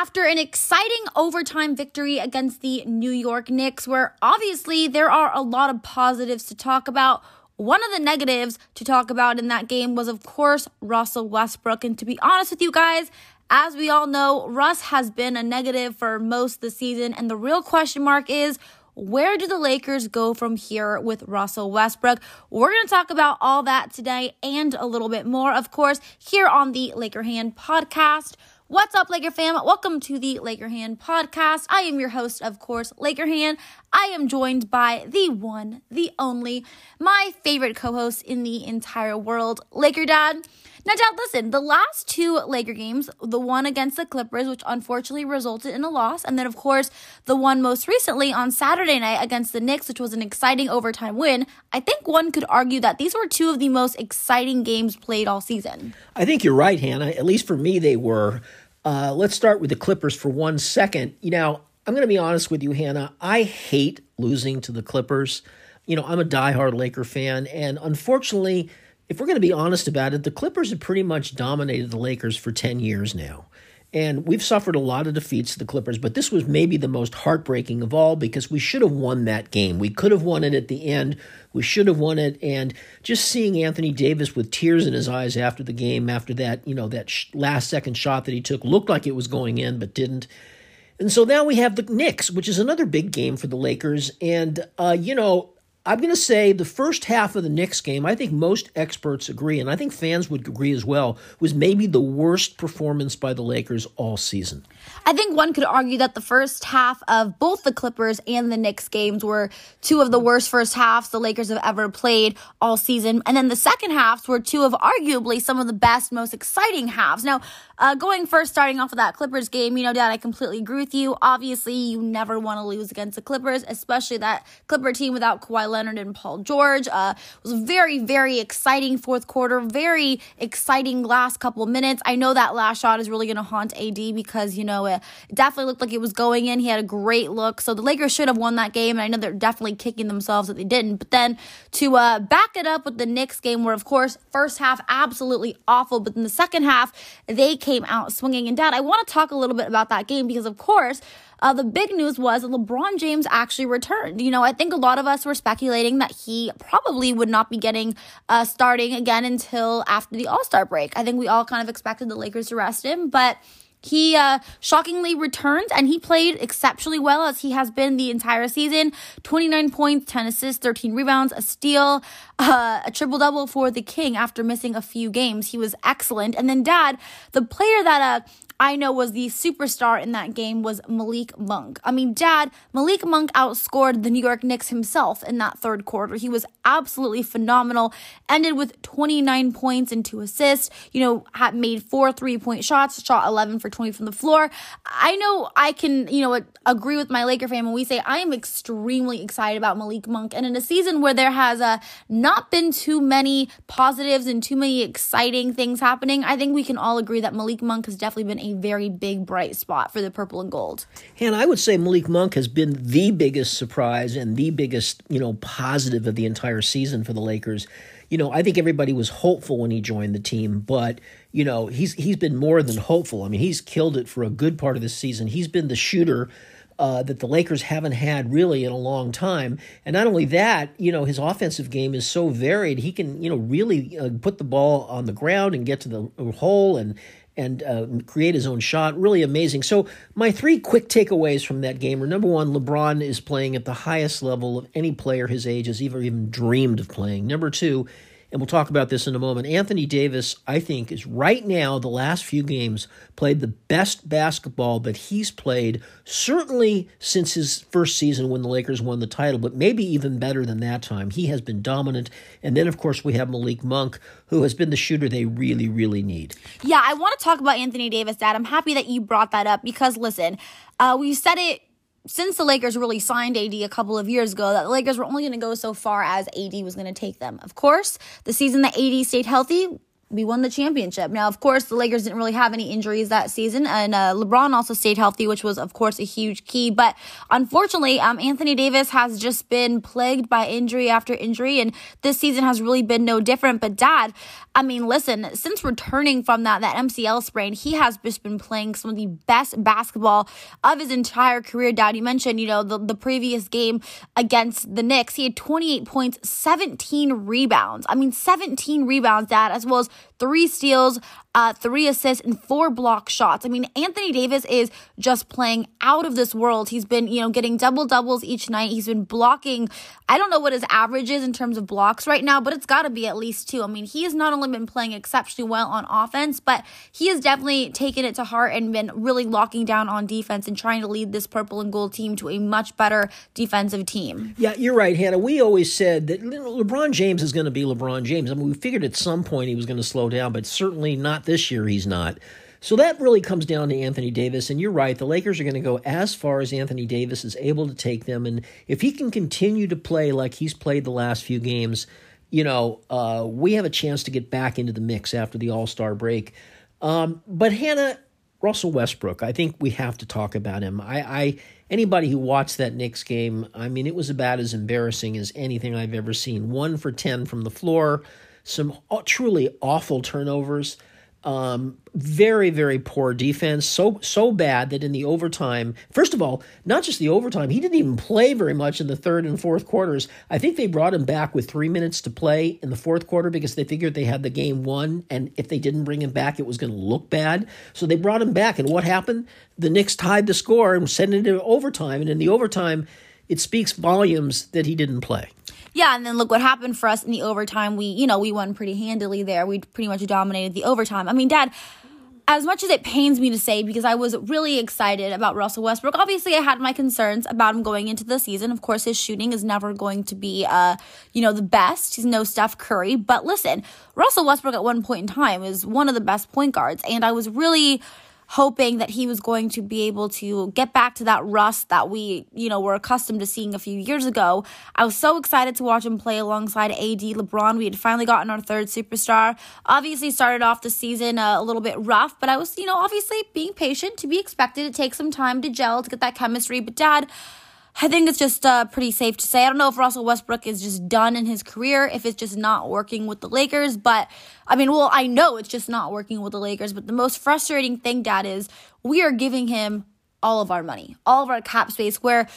after an exciting overtime victory against the New York Knicks, where obviously there are a lot of positives to talk about. One of the negatives to talk about in that game was, of course, Russell Westbrook. And to be honest with you guys, as we all know, Russ has been a negative for most of the season. And the real question mark is, where do the Lakers go from here with Russell Westbrook? We're going to talk about all that today and a little bit more, of course, here on the Laker Hannah podcast. What's up, Laker fam? Welcome to the Laker Hannah podcast. I am your host, of course, Laker Hannah. I am joined by the one, the only, my favorite co host in the entire world, Laker Dad. Now, Dad, listen, the last two Laker games, the one against the Clippers, which unfortunately resulted in a loss, and then, of course, the one most recently on Saturday night against the Knicks, which was an exciting overtime win, I think one could argue that these were two of the most exciting games played all season. I think you're right, Hannah. At least for me, they were. Uh, let's start with the Clippers for one second. You know, I'm going to be honest with you, Hannah. I hate losing to the Clippers. You know, I'm a diehard Laker fan, and unfortunately, if we're going to be honest about it, the Clippers have pretty much dominated the Lakers for 10 years now. And we've suffered a lot of defeats to the Clippers, but this was maybe the most heartbreaking of all because we should have won that game. We could have won it at the end. We should have won it. And just seeing Anthony Davis with tears in his eyes after the game, after that, you know, that sh- last second shot that he took looked like it was going in, but didn't. And so now we have the Knicks, which is another big game for the Lakers. And, uh, you know, I'm going to say the first half of the Knicks game, I think most experts agree, and I think fans would agree as well, was maybe the worst performance by the Lakers all season. I think one could argue that the first half of both the Clippers and the Knicks games were two of the worst first halves the Lakers have ever played all season. And then the second halves were two of arguably some of the best, most exciting halves. Now, uh, going first, starting off with that Clippers game, you know, Dad, I completely agree with you. Obviously, you never want to lose against the Clippers, especially that Clipper team without Kawhi Leonard and Paul George. Uh, was a very, very exciting fourth quarter, very exciting last couple minutes. I know that last shot is really going to haunt AD because, you know, it definitely looked like it was going in. He had a great look. So the Lakers should have won that game. And I know they're definitely kicking themselves that they didn't. But then to uh, back it up with the Knicks game, where, of course, first half absolutely awful, but in the second half, they came out swinging. And, Dad, I want to talk a little bit about that game because, of course, uh, the big news was LeBron James actually returned. You know, I think a lot of us were speculating that he probably would not be getting uh, starting again until after the All Star break. I think we all kind of expected the Lakers to rest him, but he uh, shockingly returned and he played exceptionally well as he has been the entire season 29 points, 10 assists, 13 rebounds, a steal, uh, a triple double for the King after missing a few games. He was excellent. And then, Dad, the player that uh, I know was the superstar in that game was Malik Monk. I mean, Dad, Malik Monk outscored the New York Knicks himself in that third quarter. He was absolutely phenomenal. Ended with 29 points and two assists. You know, had made four three point shots, shot 11 for 20 from the floor. I know I can, you know, agree with my Laker fan when we say I am extremely excited about Malik Monk. And in a season where there has uh, not been too many positives and too many exciting things happening, I think we can all agree that Malik Monk has definitely been a very big bright spot for the purple and gold. And I would say Malik Monk has been the biggest surprise and the biggest, you know, positive of the entire season for the Lakers. You know, I think everybody was hopeful when he joined the team, but you know, he's he's been more than hopeful. I mean, he's killed it for a good part of the season. He's been the shooter uh, that the Lakers haven't had really in a long time. And not only that, you know, his offensive game is so varied. He can, you know, really uh, put the ball on the ground and get to the hole and and uh, create his own shot. Really amazing. So, my three quick takeaways from that game are number one, LeBron is playing at the highest level of any player his age has ever even dreamed of playing. Number two, and we'll talk about this in a moment. Anthony Davis, I think, is right now, the last few games, played the best basketball that he's played, certainly since his first season when the Lakers won the title, but maybe even better than that time. He has been dominant. And then, of course, we have Malik Monk, who has been the shooter they really, really need. Yeah, I want to talk about Anthony Davis, Dad. I'm happy that you brought that up because, listen, uh, we said it since the Lakers really signed AD a couple of years ago, that the Lakers were only going to go so far as AD was going to take them. Of course, the season that AD stayed healthy, we won the championship. Now, of course, the Lakers didn't really have any injuries that season, and uh, LeBron also stayed healthy, which was, of course, a huge key. But unfortunately, um, Anthony Davis has just been plagued by injury after injury, and this season has really been no different. But, Dad, I mean, listen, since returning from that that MCL sprain, he has just been playing some of the best basketball of his entire career. Dad, you mentioned, you know, the, the previous game against the Knicks, he had 28 points, 17 rebounds. I mean, 17 rebounds, Dad, as well as three steals, uh, three assists, and four block shots. I mean, Anthony Davis is just playing out of this world. He's been, you know, getting double doubles each night. He's been blocking. I don't know what his average is in terms of blocks right now, but it's got to be at least two. I mean, he has not only been playing exceptionally well on offense, but he has definitely taken it to heart and been really locking down on defense and trying to lead this purple and gold team to a much better defensive team. Yeah, you're right, Hannah. We always said that LeBron James is going to be LeBron James. I mean, we figured at some point he was going to slow down, but certainly not this year he's not. So that really comes down to Anthony Davis. And you're right, the Lakers are going to go as far as Anthony Davis is able to take them. And if he can continue to play like he's played the last few games, you know, uh, we have a chance to get back into the mix after the All Star break. Um, but Hannah, Russell Westbrook, I think we have to talk about him. I, I anybody who watched that Knicks game, I mean, it was about as embarrassing as anything I've ever seen. One for ten from the floor some truly awful turnovers. Um, very very poor defense. So so bad that in the overtime, first of all, not just the overtime, he didn't even play very much in the third and fourth quarters. I think they brought him back with three minutes to play in the fourth quarter because they figured they had the game won, and if they didn't bring him back, it was going to look bad. So they brought him back, and what happened? The Knicks tied the score and sent it into overtime, and in the overtime, it speaks volumes that he didn't play. Yeah, and then look what happened for us in the overtime. We, you know, we won pretty handily there. We pretty much dominated the overtime. I mean, Dad, as much as it pains me to say because I was really excited about Russell Westbrook, obviously I had my concerns about him going into the season. Of course, his shooting is never going to be, uh, you know, the best. He's no Steph Curry. But listen, Russell Westbrook at one point in time is one of the best point guards. And I was really hoping that he was going to be able to get back to that Russ that we, you know, were accustomed to seeing a few years ago. I was so excited to watch him play alongside AD LeBron. We had finally gotten our third superstar. Obviously, started off the season uh, a little bit rough, but I was, you know, obviously being patient to be expected. It takes some time to gel to get that chemistry. But, Dad, I think it's just uh, pretty safe to say. I don't know if Russell Westbrook is just done in his career, if it's just not working with the Lakers, but I mean, well, I know it's just not working with the Lakers, but the most frustrating thing, Dad, is we are giving him all of our money, all of our cap space, where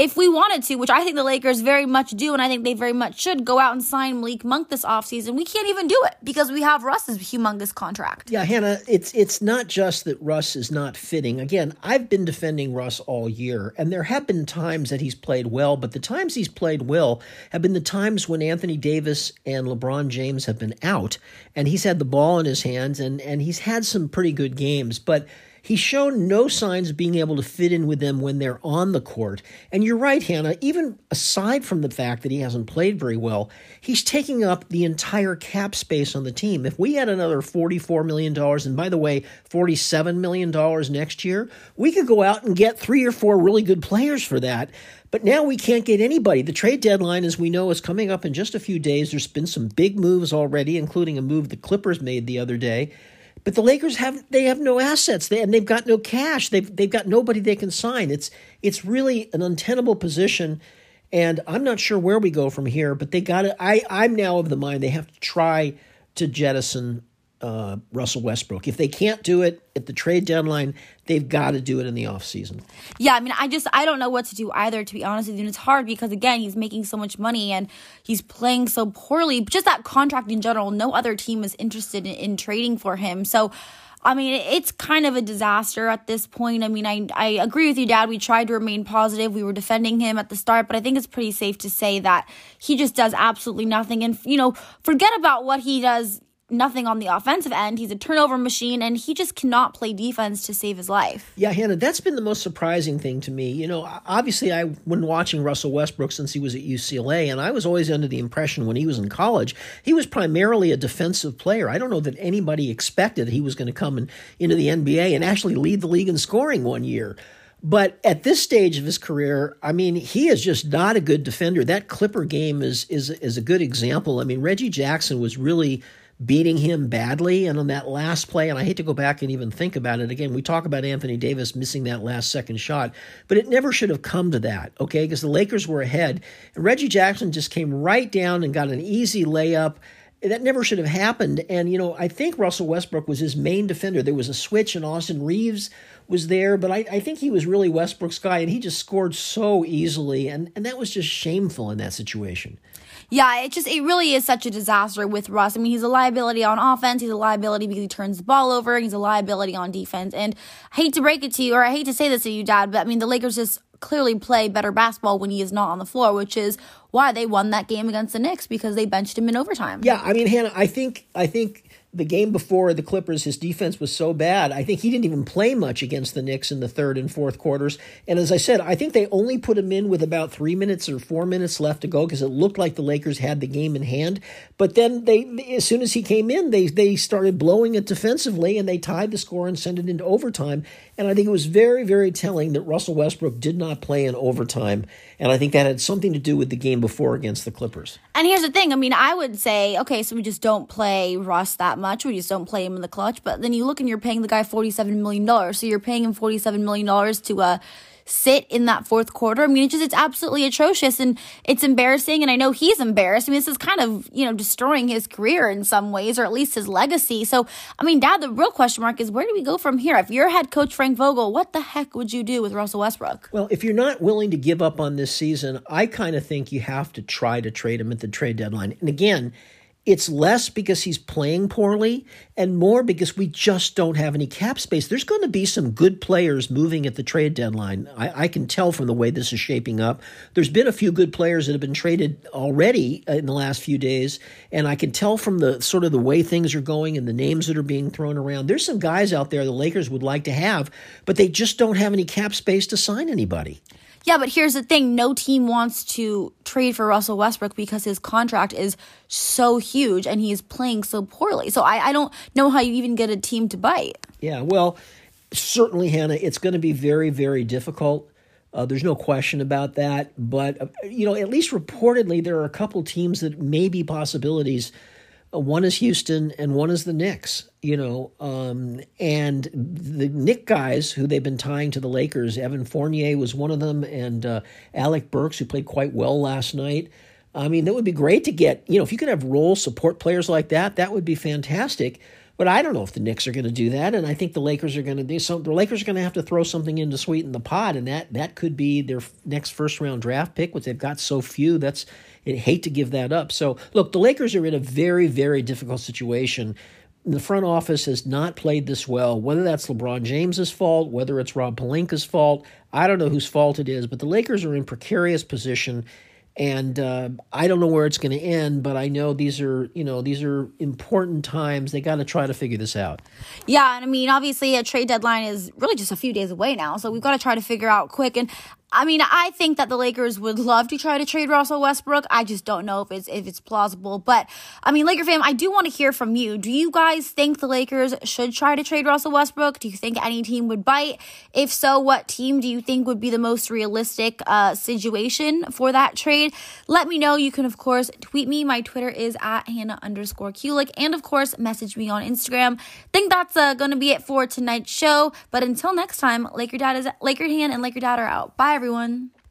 if we wanted to, which I think the Lakers very much do, and I think they very much should go out and sign Malik Monk this offseason, we can't even do it because we have Russ's humongous contract. Yeah, Hannah, it's it's not just that Russ is not fitting. Again, I've been defending Russ all year, and there have been times that he's played well, but the times he's played well have been the times when Anthony Davis and LeBron James have been out, and he's had the ball in his hands, and and he's had some pretty good games, but He's shown no signs of being able to fit in with them when they're on the court. And you're right, Hannah, even aside from the fact that he hasn't played very well, he's taking up the entire cap space on the team. If we had another $44 million, and by the way, $47 million next year, we could go out and get three or four really good players for that. But now we can't get anybody. The trade deadline, as we know, is coming up in just a few days. There's been some big moves already, including a move the Clippers made the other day. But the Lakers have they have no assets, they, and they've got no cash. They've they've got nobody they can sign. It's it's really an untenable position, and I'm not sure where we go from here. But they got to. I I'm now of the mind they have to try to jettison uh, Russell Westbrook. If they can't do it at the trade deadline, they've got to do it in the offseason. Yeah, I mean, I just I don't know what to do either. To be honest with you, and it's hard because again, he's making so much money and he's playing so poorly. Just that contract in general, no other team is interested in, in trading for him. So. I mean, it's kind of a disaster at this point. I mean, I, I agree with you, Dad. We tried to remain positive. We were defending him at the start, but I think it's pretty safe to say that he just does absolutely nothing. And, you know, forget about what he does nothing on the offensive end. He's a turnover machine and he just cannot play defense to save his life. Yeah, Hannah, that's been the most surprising thing to me. You know, obviously I when watching Russell Westbrook since he was at UCLA and I was always under the impression when he was in college, he was primarily a defensive player. I don't know that anybody expected he was going to come in, into the NBA and actually lead the league in scoring one year. But at this stage of his career, I mean, he is just not a good defender. That Clipper game is is is a good example. I mean, Reggie Jackson was really beating him badly. And on that last play, and I hate to go back and even think about it again, we talk about Anthony Davis missing that last second shot, but it never should have come to that, okay? Because the Lakers were ahead. And Reggie Jackson just came right down and got an easy layup that never should have happened. And, you know, I think Russell Westbrook was his main defender. There was a switch, and Austin Reaves was there, but I, I think he was really Westbrook's guy, and he just scored so easily. And, and that was just shameful in that situation. Yeah, it just it really is such a disaster with Russ. I mean, he's a liability on offense. He's a liability because he turns the ball over. He's a liability on defense. And I hate to break it to you, or I hate to say this to you, Dad, but I mean, the Lakers just clearly play better basketball when he is not on the floor, which is why they won that game against the Knicks because they benched him in overtime. Yeah, I mean, Hannah, I think I think the game before the Clippers, his defense was so bad. I think he didn't even play much against the Knicks in the third and fourth quarters. And as I said, I think they only put him in with about three minutes or four minutes left to go because it looked like the Lakers had the game in hand. But then they, as soon as he came in, they they started blowing it defensively and they tied the score and sent it into overtime. And I think it was very, very telling that Russell Westbrook did not play in overtime. And I think that had something to do with the game before against the Clippers. And here's the thing I mean, I would say, okay, so we just don't play Russ that much. We just don't play him in the clutch. But then you look and you're paying the guy $47 million. So you're paying him $47 million to, uh, sit in that fourth quarter. I mean, just, it's absolutely atrocious and it's embarrassing. And I know he's embarrassed. I mean, this is kind of, you know, destroying his career in some ways, or at least his legacy. So, I mean, Dad, the real question mark is where do we go from here? If you're head coach Frank Vogel, what the heck would you do with Russell Westbrook? Well, if you're not willing to give up on this season, I kind of think you have to try to trade him at the trade deadline. And again, it's less because he's playing poorly and more because we just don't have any cap space. There's going to be some good players moving at the trade deadline. I, I, can tell from the way this is shaping up. There's been a few good players that have been traded already uh, in the last few days, and I can tell from the sort of the way things are going and the names that are being thrown around. There's some guys out there the Lakers would like to have, but they just don't have any cap space to sign anybody. Yeah, but here's the thing no team wants to trade for Russell Westbrook because his contract is so huge and he's playing so poorly. So I, I don't know how you even get a team to bite. Yeah, well, certainly, Hannah, it's going to be very, very difficult. Uh, there's no question about that. But, uh, you know, at least reportedly, there are a couple teams that may be possibilities one is Houston and one is the Knicks, you know. Um, and the Knick guys who they've been tying to the Lakers, Evan Fournier was one of them, and uh, Alec Burks, who played quite well last night. I mean, that would be great to get, you know, if you could have role support players like that, that would be fantastic. But I don't know if the Knicks are going to do that, and I think the Lakers are going to do so. The Lakers are going to have to throw something in to sweeten the pot, and that that could be their next first round draft pick, which they've got so few. That's I hate to give that up. So look, the Lakers are in a very very difficult situation. The front office has not played this well. Whether that's LeBron James's fault, whether it's Rob Pelinka's fault, I don't know whose fault it is. But the Lakers are in precarious position and uh, I don't know where it's going to end, but I know these are you know these are important times. They got to try to figure this out. Yeah, and I mean, obviously, a trade deadline is really just a few days away now, so we've got to try to figure out quick. And I mean, I think that the Lakers would love to try to trade Russell Westbrook. I just don't know if it's if it's plausible. But I mean, Laker fam, I do want to hear from you. Do you guys think the Lakers should try to trade Russell Westbrook? Do you think any team would bite? If so, what team do you think would be the most realistic uh, situation for that trade? Let me know. You can of course tweet me. My Twitter is at Hannah underscore Kulik, and of course message me on Instagram. Think that's uh, going to be it for tonight's show. But until next time, Laker Dad is Laker Hannah and Laker Dad are out. Bye everyone.